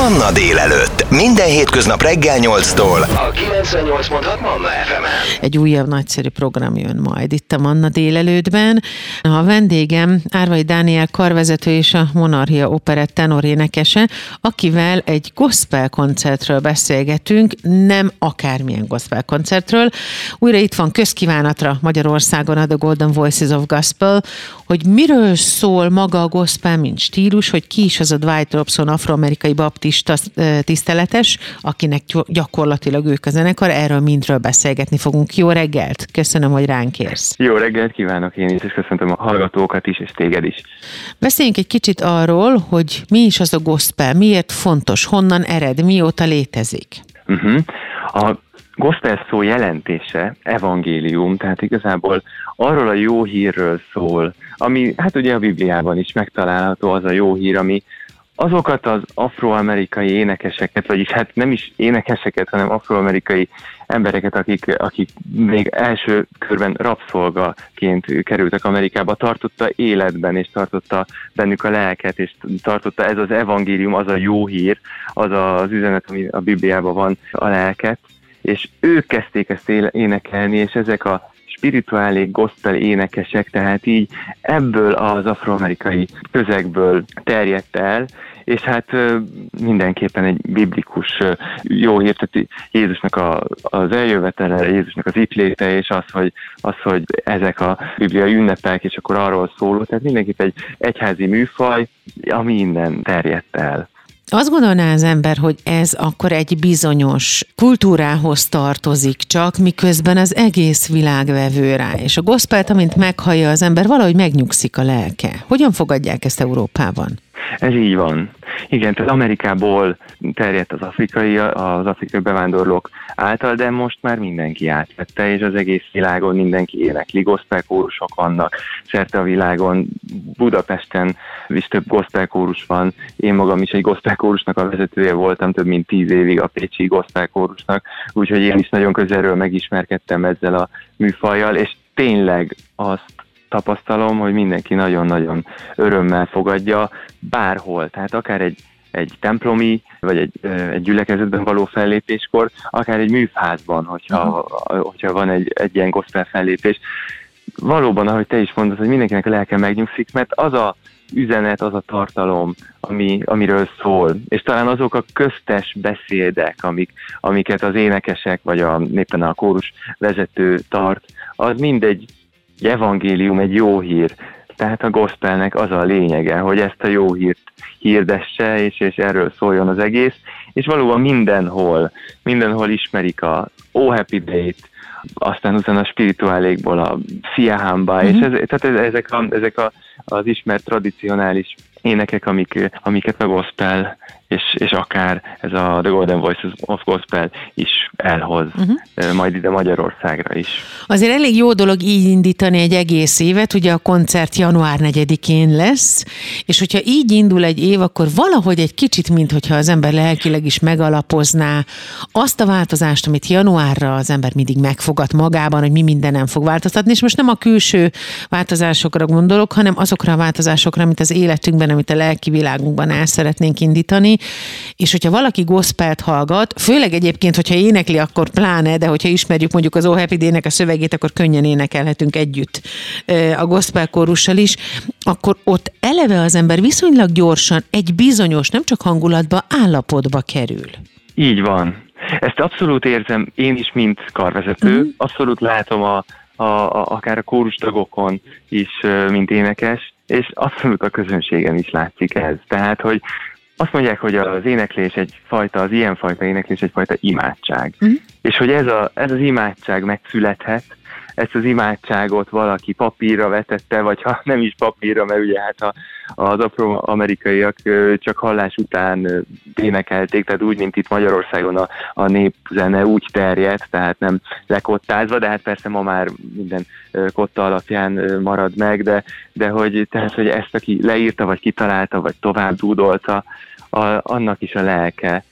Manna délelőtt. Minden hétköznap reggel 8-tól. A 98.6 Manna fm Egy újabb nagyszerű program jön majd itt a Manna délelőttben. A vendégem Árvai Dániel karvezető és a Monarchia Operett tenorénekese, akivel egy gospel koncertről beszélgetünk, nem akármilyen gospel koncertről. Újra itt van közkívánatra Magyarországon a The Golden Voices of Gospel, hogy miről szól maga a gospel, mint stílus, hogy ki is az a Dwight Robson afroamerikai baptista tiszteletes, akinek gyakorlatilag ők a zenekar, erről mindről beszélgetni fogunk. Jó reggelt! Köszönöm, hogy ránk érsz. Jó reggelt kívánok én is, és köszöntöm a hallgatókat is, és téged is. Beszéljünk egy kicsit arról, hogy mi is az a gospel, miért fontos, honnan ered, mióta létezik. Uh-huh. A gospel szó jelentése evangélium, tehát igazából arról a jó hírről szól, ami hát ugye a Bibliában is megtalálható az a jó hír, ami azokat az afroamerikai énekeseket, vagyis hát nem is énekeseket, hanem afroamerikai embereket, akik, akik még első körben rabszolgaként kerültek Amerikába, tartotta életben, és tartotta bennük a lelket, és tartotta ez az evangélium, az a jó hír, az az üzenet, ami a Bibliában van, a lelket, és ők kezdték ezt énekelni, és ezek a spirituális gospel énekesek, tehát így ebből az afroamerikai közegből terjedt el, és hát mindenképpen egy biblikus jó hír, tehát Jézusnak a, az eljövetele, Jézusnak az itt léte, és az hogy, az, hogy ezek a bibliai ünnepek, és akkor arról szóló, tehát mindenképpen egy egyházi műfaj, ami innen terjedt el. Azt gondolná az ember, hogy ez akkor egy bizonyos kultúrához tartozik csak, miközben az egész világ vevő rá. És a gospelt, amint meghallja az ember, valahogy megnyugszik a lelke. Hogyan fogadják ezt Európában? Ez így van. Igen, tehát Amerikából terjedt az afrikai, az afrikai bevándorlók által, de most már mindenki átvette, és az egész világon mindenki énekli, gospel kórusok vannak, szerte a világon, Budapesten is több gospel kórus van, én magam is egy gospel kórusnak a vezetője voltam több mint tíz évig a Pécsi gospel kórusnak, úgyhogy én is nagyon közelről megismerkedtem ezzel a műfajjal, és tényleg azt tapasztalom, hogy mindenki nagyon-nagyon örömmel fogadja bárhol, tehát akár egy egy templomi, vagy egy, egy gyülekezetben való fellépéskor, akár egy műfházban, hogyha, uh-huh. hogyha van egy, egy ilyen gospel fellépés. Valóban, ahogy te is mondod, hogy mindenkinek a lelke megnyugszik, mert az a üzenet, az a tartalom, ami, amiről szól. És talán azok a köztes beszédek, amik, amiket az énekesek, vagy a, éppen a kórus vezető tart, az mindegy egy evangélium, egy jó hír. Tehát a gospelnek az a lényege, hogy ezt a jó hírt hirdesse, és, és erről szóljon az egész, és valóban mindenhol, mindenhol ismerik a Oh Happy Day-t, aztán utána a spirituálékból a Fiahamba, mm-hmm. és mhm. ez, tehát ezek, a, ezek a, az ismert tradicionális énekek, amik, amiket a gospel és, és akár ez a The Golden Voices of Gospel is elhoz, uh-huh. majd ide Magyarországra is. Azért elég jó dolog így indítani egy egész évet, ugye a koncert január 4-én lesz, és hogyha így indul egy év, akkor valahogy egy kicsit, mint hogyha az ember lelkileg is megalapozná azt a változást, amit januárra az ember mindig megfogad magában, hogy mi minden nem fog változtatni, és most nem a külső változásokra gondolok, hanem azokra a változásokra, amit az életünkben, amit a lelki világunkban el szeretnénk indítani, és hogyha valaki gospelt hallgat, főleg egyébként, hogyha énekli, akkor pláne, de hogyha ismerjük mondjuk az Oh Happy Day-nek a szövegét, akkor könnyen énekelhetünk együtt a gospel kórussal is, akkor ott eleve az ember viszonylag gyorsan egy bizonyos, nem csak hangulatba, állapotba kerül. Így van. Ezt abszolút érzem én is, mint karvezető. Uh-huh. Abszolút látom a, a, a, akár a kórustagokon is, mint énekes, és abszolút a közönségen is látszik ez. Tehát, hogy azt mondják, hogy az éneklés egyfajta, az ilyenfajta éneklés egyfajta imádság. Uh-huh. És hogy ez, a, ez az imádság megszülethet, ezt az imádságot valaki papírra vetette, vagy ha nem is papírra, mert ugye hát a, az afroamerikaiak csak hallás után énekelték, tehát úgy, mint itt Magyarországon a, a népzene úgy terjedt, tehát nem lekottázva, de hát persze ma már minden kotta alapján marad meg, de, de hogy, tehát, hogy ezt aki leírta, vagy kitalálta, vagy tovább dúdolta, a, annak is a lelke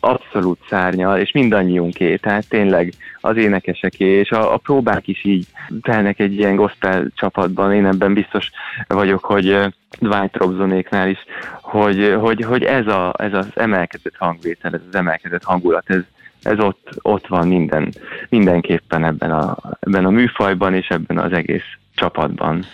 abszolút szárnyal, és mindannyiunké, tehát tényleg az énekeseké, és a, a próbák is így telnek egy ilyen gospel csapatban, én ebben biztos vagyok, hogy Dwight Robsonéknál is, hogy, hogy, hogy ez, a, ez az emelkedett hangvétel, ez az emelkedett hangulat, ez, ez ott, ott van minden, mindenképpen ebben a, ebben a műfajban és ebben az egész csapatban.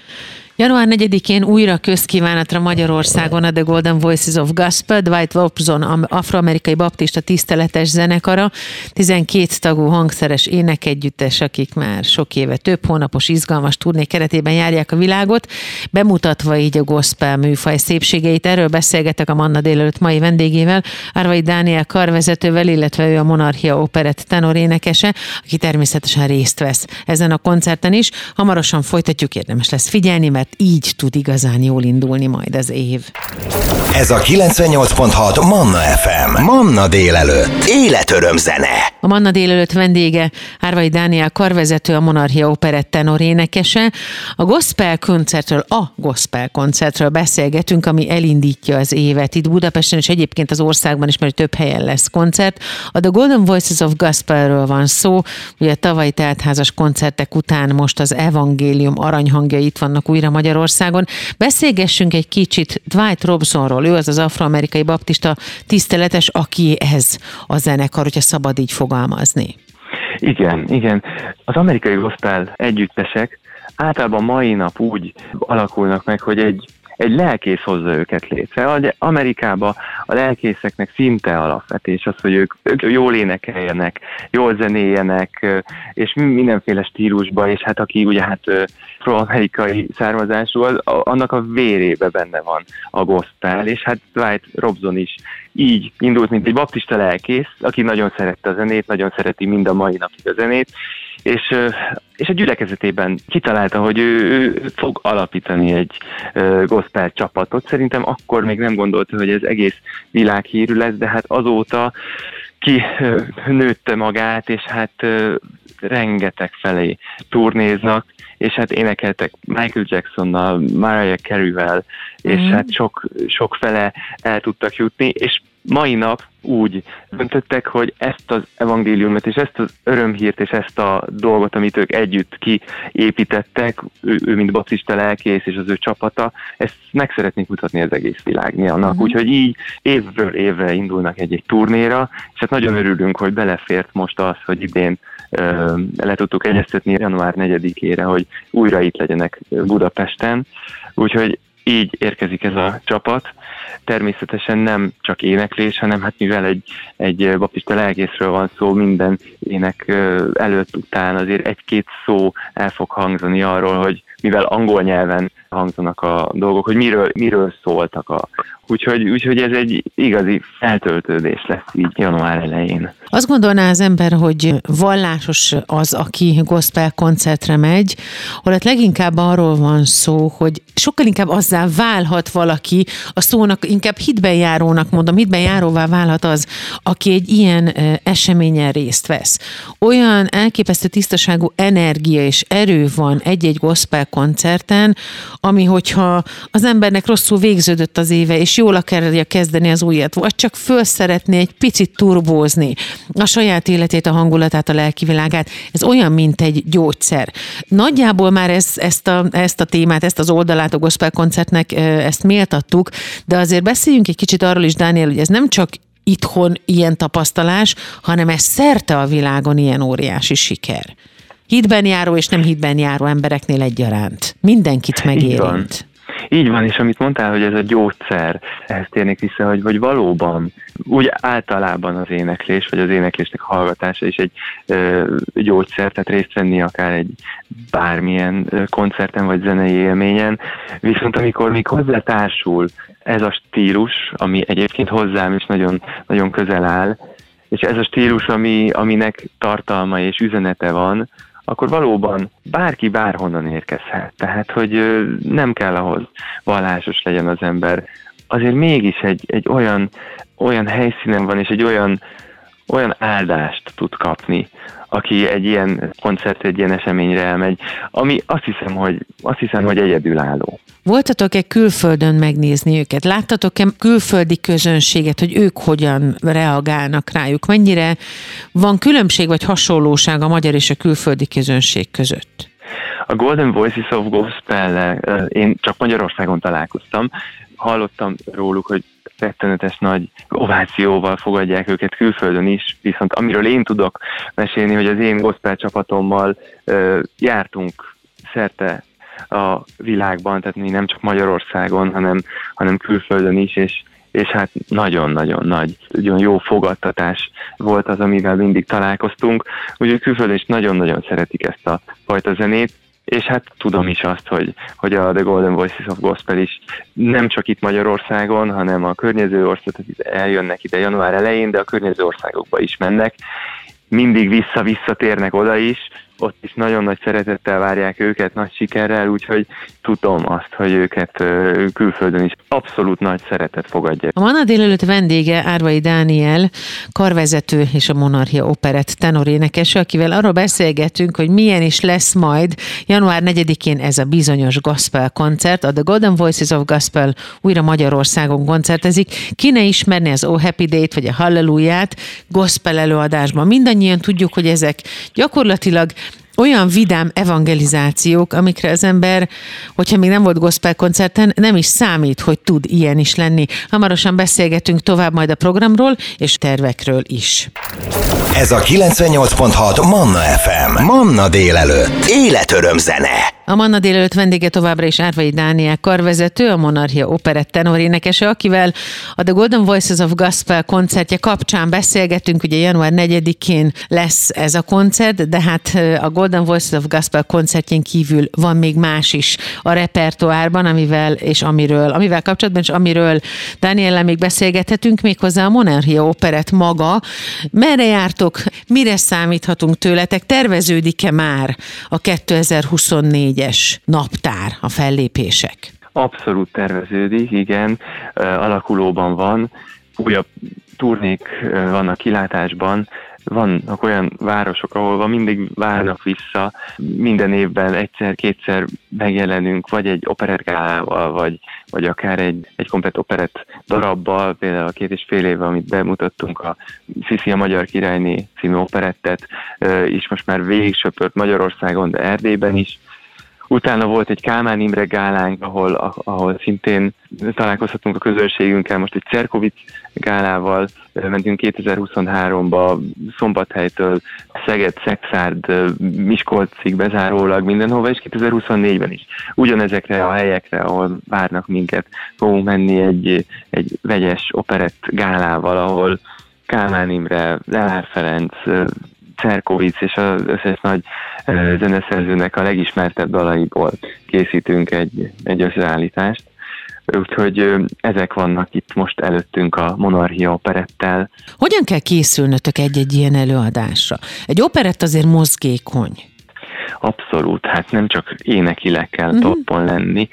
Január 4-én újra közkívánatra Magyarországon a The Golden Voices of Gospel, Dwight Robson, afroamerikai baptista tiszteletes zenekara, 12 tagú hangszeres énekegyüttes, akik már sok éve több hónapos izgalmas turné keretében járják a világot, bemutatva így a gospel műfaj szépségeit. Erről beszélgetek a Manna délelőtt mai vendégével, Árvai Dániel karvezetővel, illetve ő a Monarchia Operett tenor énekese, aki természetesen részt vesz ezen a koncerten is. Hamarosan folytatjuk, érdemes lesz figyelni, mert így tud igazán jól indulni majd az év. Ez a 98.6 Manna FM. Manna délelőtt. Életöröm zene. A Manna délelőtt vendége Árvai Dániel karvezető, a Monarchia Operett tenor énekese. A gospel koncertről, a gospel koncertről beszélgetünk, ami elindítja az évet. Itt Budapesten és egyébként az országban is, mert több helyen lesz koncert. A The Golden Voices of Gospelről van szó. Ugye a tavalyi teltházas koncertek után most az evangélium aranyhangja itt vannak újra Magyarországon. Beszélgessünk egy kicsit Dwight Robsonról. Ő az az afroamerikai baptista tiszteletes, aki ez a zenekar, hogyha szabad így fogalmazni. Igen, igen. Az amerikai gospel együttesek általában mai nap úgy alakulnak meg, hogy egy egy lelkész hozza őket létre. Amerikában a lelkészeknek szinte alapvetés az, hogy ők, ők jól énekeljenek, jól zenéjenek, és mindenféle stílusba, és hát aki ugye hát pro-amerikai származású, az, annak a vérébe benne van a gospel, és hát Dwight Robson is így indult, mint egy baptista lelkész, aki nagyon szerette a zenét, nagyon szereti mind a mai napig a zenét, és, és a gyülekezetében kitalálta, hogy ő, ő fog alapítani egy gospel csapatot. Szerintem akkor még nem gondolta, hogy ez egész világhírű lesz, de hát azóta ki nőtte magát, és hát rengeteg felé turnéznak, és hát énekeltek Michael Jacksonnal, Mariah Carey-vel, és mm. hát sok, sok fele el tudtak jutni, és mai nap úgy döntöttek, hogy ezt az evangéliumot és ezt az örömhírt és ezt a dolgot, amit ők együtt kiépítettek, ő, ő mint baptista lelkész és az ő csapata, ezt meg szeretnék mutatni az egész világnak. Uh-huh. Úgyhogy így évről évre indulnak egy-egy turnéra, és hát nagyon örülünk, hogy belefért most az, hogy idén ö, le tudtuk egyeztetni január 4-ére, hogy újra itt legyenek Budapesten. Úgyhogy így érkezik ez a csapat. Természetesen nem csak éneklés, hanem hát mivel egy, egy baptista lelkészről van szó, minden ének előtt, után azért egy-két szó el fog hangzani arról, hogy mivel angol nyelven hangzanak a dolgok, hogy miről, miről szóltak a, Úgyhogy, úgyhogy ez egy igazi feltöltődés lesz így január elején. Azt gondolná az ember, hogy vallásos az, aki gospel koncertre megy, holott leginkább arról van szó, hogy sokkal inkább azzá válhat valaki, a szónak inkább hitben járónak mondom, hitben járóvá válhat az, aki egy ilyen eseményen részt vesz. Olyan elképesztő tisztaságú energia és erő van egy-egy gospel koncerten, ami hogyha az embernek rosszul végződött az éve, és jól akarja kezdeni az újat, vagy csak föl szeretné egy picit turbózni a saját életét, a hangulatát, a lelkivilágát. Ez olyan, mint egy gyógyszer. Nagyjából már ez, ezt, a, ezt a témát, ezt az oldalát a gospel koncertnek ezt méltattuk, de azért beszéljünk egy kicsit arról is, Dániel, hogy ez nem csak itthon ilyen tapasztalás, hanem ez szerte a világon ilyen óriási siker. Hitben járó és nem hitben járó embereknél egyaránt. Mindenkit megérint. Így van, és amit mondtál, hogy ez a gyógyszer, ehhez térnék vissza, hogy vagy valóban úgy általában az éneklés, vagy az éneklésnek hallgatása is egy ö, gyógyszer, tehát részt venni akár egy bármilyen koncerten vagy zenei élményen, viszont amikor még hozzá társul ez a stílus, ami egyébként hozzám is nagyon, nagyon közel áll, és ez a stílus, ami, aminek tartalma és üzenete van, akkor valóban bárki bárhonnan érkezhet. Tehát, hogy nem kell ahhoz vallásos legyen az ember. Azért mégis egy, egy olyan, olyan helyszínen van, és egy olyan, olyan áldást tud kapni, aki egy ilyen koncert, egy ilyen eseményre elmegy, ami azt hiszem, hogy, azt hiszem, hogy egyedülálló. Voltatok-e külföldön megnézni őket? Láttatok-e külföldi közönséget, hogy ők hogyan reagálnak rájuk? Mennyire van különbség vagy hasonlóság a magyar és a külföldi közönség között? A Golden Voices of gospel én csak Magyarországon találkoztam, hallottam róluk, hogy rettenetes nagy ovációval fogadják őket külföldön is, viszont amiről én tudok mesélni, hogy az én gospel csapatommal ö, jártunk szerte a világban, tehát mi nem csak Magyarországon, hanem, hanem külföldön is, és és hát nagyon-nagyon nagy, nagyon jó fogadtatás volt az, amivel mindig találkoztunk. Úgyhogy külföldön is nagyon-nagyon szeretik ezt a fajta zenét, és hát tudom is azt, hogy, hogy a The Golden Voices of Gospel is nem csak itt Magyarországon, hanem a környező országok eljönnek ide január elején, de a környező országokba is mennek, mindig vissza-vissza térnek oda is, ott is nagyon nagy szeretettel várják őket, nagy sikerrel, úgyhogy tudom azt, hogy őket külföldön is abszolút nagy szeretet fogadja. A Mana délelőtt vendége Árvai Dániel, karvezető és a Monarchia Operett tenorénekese, akivel arról beszélgetünk, hogy milyen is lesz majd január 4-én ez a bizonyos gospel koncert, a The Golden Voices of Gospel újra Magyarországon koncertezik. Ki ne ismerni az Oh Happy Day-t vagy a Halleluját gospel előadásban. Mindannyian tudjuk, hogy ezek gyakorlatilag olyan vidám evangelizációk, amikre az ember, hogyha még nem volt gospel koncerten, nem is számít, hogy tud ilyen is lenni. Hamarosan beszélgetünk tovább majd a programról és tervekről is. Ez a 98.6 Manna FM. Manna délelőtt. Életöröm zene. A Manna délelőtt vendége továbbra is Árvai Dániel karvezető, a Monarchia Operett tenorénekese, akivel a The Golden Voices of Gospel koncertje kapcsán beszélgetünk, ugye január 4-én lesz ez a koncert, de hát a Golden Voices of Gospel koncertjén kívül van még más is a repertoárban, amivel és amiről, amivel kapcsolatban és amiről Dániellel még beszélgethetünk, méghozzá a Monarchia Operett maga. Merre jártok, mire számíthatunk tőletek, terveződik-e már a 2024 egyes naptár, a fellépések? Abszolút terveződik, igen, alakulóban van. Újabb turnék vannak kilátásban, vannak olyan városok, ahol mindig várnak vissza, minden évben egyszer-kétszer megjelenünk, vagy egy operettgálával, vagy, vagy akár egy, egy komplet operett darabbal, például a két és fél éve, amit bemutattunk, a Sziszi a Magyar Királyné című operettet, is most már végig söpört Magyarországon, de Erdélyben is, Utána volt egy Kálmán Imre gálánk, ahol, ahol szintén találkozhatunk a közönségünkkel. Most egy Cerkovic gálával mentünk 2023-ba Szombathelytől Szeged, Szexárd, Miskolcig bezárólag mindenhova, és 2024-ben is. Ugyanezekre a helyekre, ahol várnak minket, fogunk menni egy, egy vegyes operett gálával, ahol Kálmán Imre, Lelár Ferenc, Szerkovic és az összes nagy zeneszerzőnek a legismertebb dalaiból készítünk egy, egy összeállítást. Úgyhogy ezek vannak itt most előttünk a Monarchia operettel. Hogyan kell készülnötök egy-egy ilyen előadásra? Egy operett azért mozgékony. Abszolút, hát nem csak énekileg kell uh-huh. toppon lenni,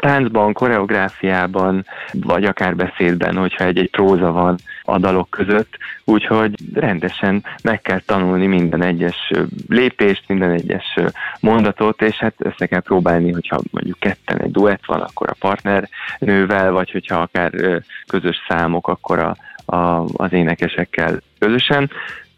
táncban, koreográfiában, vagy akár beszédben, hogyha egy-egy próza van a dalok között, úgyhogy rendesen meg kell tanulni minden egyes lépést, minden egyes mondatot, és hát össze kell próbálni, hogyha mondjuk ketten egy duett van, akkor a partner nővel, vagy hogyha akár közös számok, akkor a, a, az énekesekkel közösen.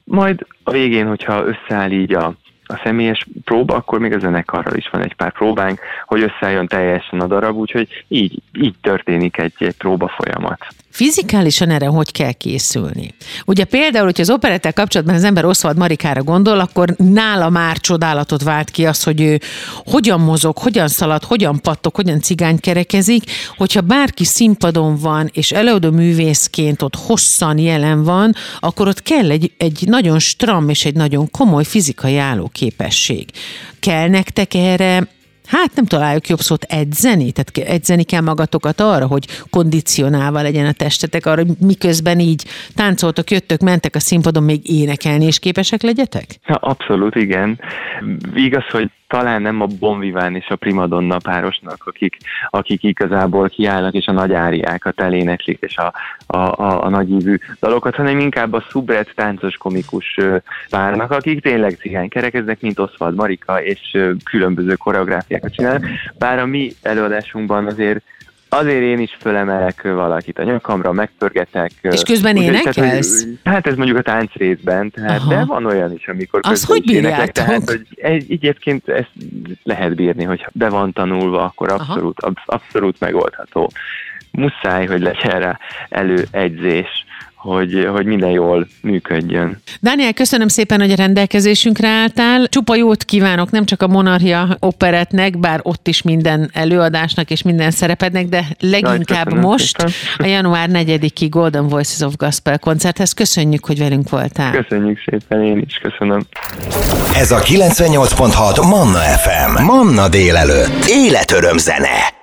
Majd a végén, hogyha összeáll így a, a személyes próba, akkor még a zenekarral is van egy pár próbánk, hogy összejön teljesen a darab, úgyhogy így, így történik egy, egy próba folyamat. Fizikálisan erre hogy kell készülni? Ugye például, hogy az operettel kapcsolatban az ember Oswald Marikára gondol, akkor nála már csodálatot vált ki az, hogy ő hogyan mozog, hogyan szalad, hogyan pattok, hogyan cigány kerekezik, hogyha bárki színpadon van, és előadó művészként ott hosszan jelen van, akkor ott kell egy, egy nagyon stram és egy nagyon komoly fizikai állóképesség. Kell nektek erre hát nem találjuk jobb szót edzeni, tehát edzeni kell magatokat arra, hogy kondicionálva legyen a testetek, arra, hogy miközben így táncoltok, jöttök, mentek a színpadon, még énekelni és képesek legyetek? Ja, abszolút, igen. Igaz, hogy talán nem a Bonviván és a Primadonna párosnak, akik, akik igazából kiállnak és a nagy áriákat eléneklik és a, a, a, a nagyívű dalokat, hanem inkább a szubret táncos komikus párnak, akik tényleg cigánykerekeznek, mint Oswald Marika, és különböző koreográfiákat csinálnak. Bár a mi előadásunkban azért Azért én is fölemelek valakit a nyakamra, megpörgetek. És közben énekelsz? hát ez mondjuk a tánc részben, tehát, Aha. de van olyan is, amikor Az hogy éneklek, tehát hogy egy, egyébként ezt lehet bírni, hogy be van tanulva, akkor abszolút, abszolút megoldható. Muszáj, hogy legyen rá előegyzés hogy, hogy minden jól működjön. Dániel, köszönöm szépen, hogy a rendelkezésünkre álltál. Csupa jót kívánok nem csak a Monarchia operetnek, bár ott is minden előadásnak és minden szerepednek, de leginkább Jaj, most szépen. a január 4-i Golden Voices of Gospel koncerthez. Köszönjük, hogy velünk voltál. Köszönjük szépen, én is köszönöm. Ez a 98.6 Manna FM. Manna délelőtt. Életöröm zene.